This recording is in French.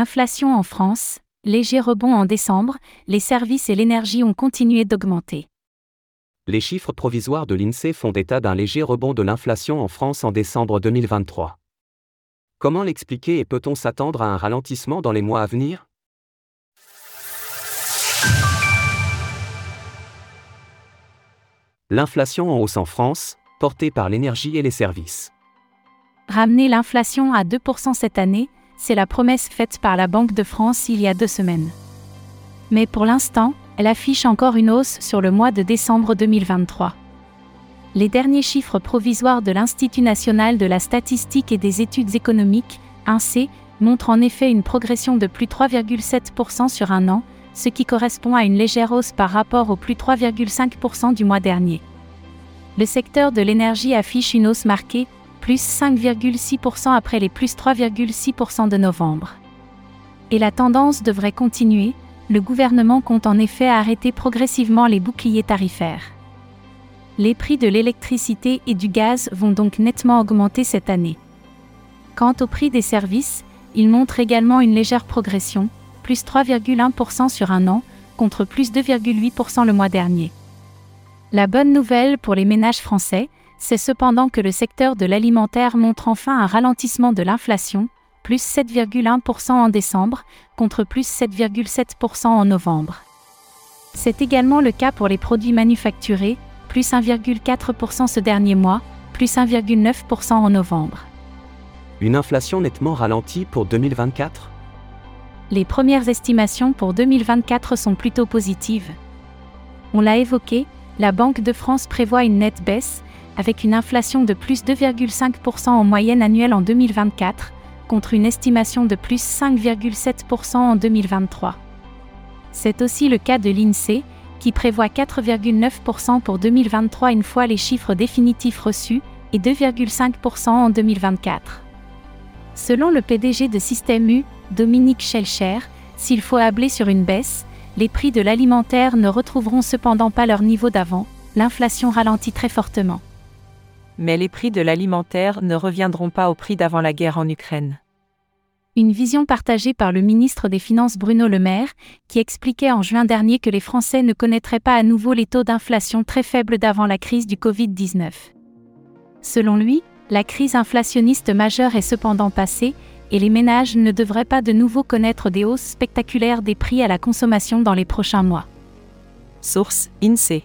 Inflation en France, léger rebond en décembre, les services et l'énergie ont continué d'augmenter. Les chiffres provisoires de l'INSEE font état d'un léger rebond de l'inflation en France en décembre 2023. Comment l'expliquer et peut-on s'attendre à un ralentissement dans les mois à venir? L'inflation en hausse en France, portée par l'énergie et les services. Ramener l'inflation à 2% cette année, c'est la promesse faite par la Banque de France il y a deux semaines. Mais pour l'instant, elle affiche encore une hausse sur le mois de décembre 2023. Les derniers chiffres provisoires de l'Institut national de la statistique et des études économiques, INSEE, montrent en effet une progression de plus 3,7% sur un an, ce qui correspond à une légère hausse par rapport au plus 3,5% du mois dernier. Le secteur de l'énergie affiche une hausse marquée, plus 5,6% après les plus 3,6% de novembre. Et la tendance devrait continuer, le gouvernement compte en effet arrêter progressivement les boucliers tarifaires. Les prix de l'électricité et du gaz vont donc nettement augmenter cette année. Quant au prix des services, il montre également une légère progression, plus 3,1% sur un an, contre plus 2,8% le mois dernier. La bonne nouvelle pour les ménages français, c'est cependant que le secteur de l'alimentaire montre enfin un ralentissement de l'inflation, plus 7,1% en décembre, contre plus 7,7% en novembre. C'est également le cas pour les produits manufacturés, plus 1,4% ce dernier mois, plus 1,9% en novembre. Une inflation nettement ralentie pour 2024 Les premières estimations pour 2024 sont plutôt positives. On l'a évoqué, la Banque de France prévoit une nette baisse, avec une inflation de plus 2,5% en moyenne annuelle en 2024, contre une estimation de plus 5,7% en 2023. C'est aussi le cas de l'INSEE, qui prévoit 4,9% pour 2023 une fois les chiffres définitifs reçus, et 2,5% en 2024. Selon le PDG de Système U, Dominique Schelcher, s'il faut habler sur une baisse, les prix de l'alimentaire ne retrouveront cependant pas leur niveau d'avant, l'inflation ralentit très fortement mais les prix de l'alimentaire ne reviendront pas au prix d'avant la guerre en Ukraine. Une vision partagée par le ministre des Finances Bruno Le Maire, qui expliquait en juin dernier que les Français ne connaîtraient pas à nouveau les taux d'inflation très faibles d'avant la crise du Covid-19. Selon lui, la crise inflationniste majeure est cependant passée, et les ménages ne devraient pas de nouveau connaître des hausses spectaculaires des prix à la consommation dans les prochains mois. Source INSEE